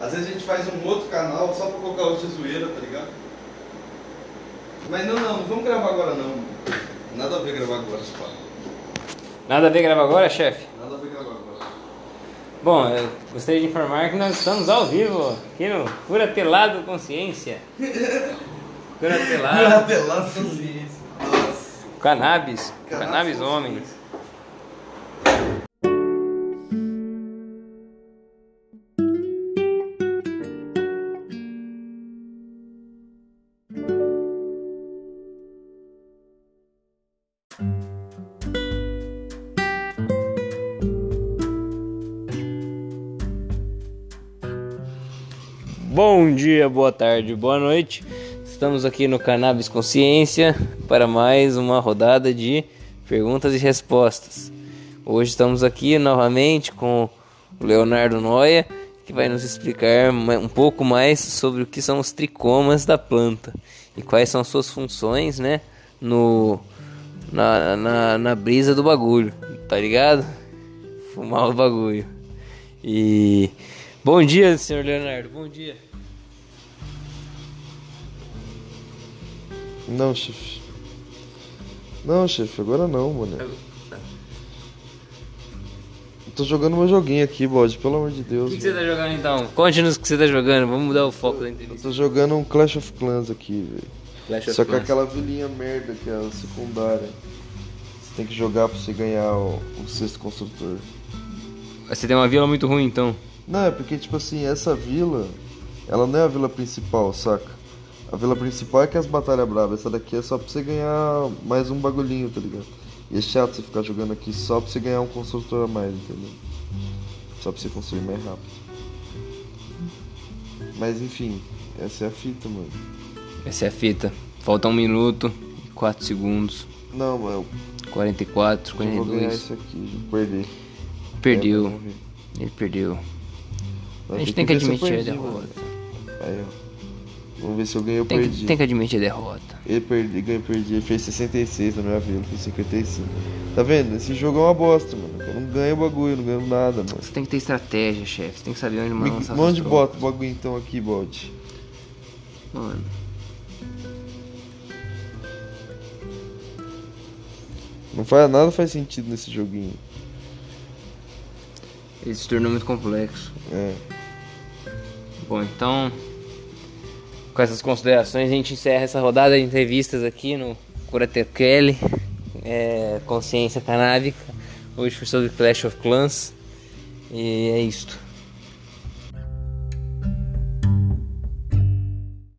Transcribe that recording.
Às vezes a gente faz um outro canal só pra colocar outra zoeira, tá ligado? Mas não, não, não vamos gravar agora não. Nada a ver gravar agora, papo. Nada a ver gravar agora, chefe? Nada a ver gravar agora. Bom, eu gostaria de informar que nós estamos ao vivo aqui no Cura Telado Consciência. Cura Telado, Pelado consciência. Nossa. Cannabis, Cannabis Homem. Bom dia, boa tarde, boa noite. Estamos aqui no Cannabis Consciência para mais uma rodada de perguntas e respostas. Hoje estamos aqui novamente com o Leonardo Noia, que vai nos explicar um pouco mais sobre o que são os tricomas da planta e quais são as suas funções, né, no na, na, na brisa do bagulho, tá ligado? Fumar o bagulho. E bom dia, senhor Leonardo. Bom dia. Não, chefe. Não, chefe, agora não, mano. Eu tô jogando meu joguinho aqui, bode, pelo amor de O Deus. que, que você tá jogando então? Conte-nos o que você tá jogando. Vamos mudar o foco da Eu entrevista. tô jogando um Clash of Clans aqui, velho. Só que Clans. aquela vilinha merda que é a secundária. Você tem que jogar pra você ganhar o, o sexto construtor. Você tem uma vila muito ruim então. Não, é porque, tipo assim, essa vila, ela não é a vila principal, saca? A vila principal é que é as batalhas bravas. Essa daqui é só pra você ganhar mais um bagulhinho, tá ligado? E é chato você ficar jogando aqui só pra você ganhar um construtor a mais, entendeu? Só pra você construir mais rápido. Mas enfim, essa é a fita, mano. Essa é a fita. Falta um minuto, 4 segundos, Não, mano, 44, eu vou ganhar 42. isso aqui. É, Perdeu. ver. Ele perdeu. A gente tem que admitir a derrota. Aí, ó. Vamos ver se eu ganhei ou perdi. que, tem que admitir a derrota. Ele perdi, ganhei, perdi. Ele fez 66 na minha vila, eu fiz 55. Tá vendo? Esse jogo é uma bosta, mano. Eu não ganho bagulho, não ganho nada, mano. Você tem que ter estratégia, chefe. Você tem que saber onde Me, lançar onde bota o bagulho então aqui, bode? Mano, Não faz nada faz sentido nesse joguinho. ele se tornou muito complexo. É. Bom, então, com essas considerações, a gente encerra essa rodada de entrevistas aqui no Curate Kelly, é, Consciência Canábica. Hoje foi sobre Clash of Clans. E é isto.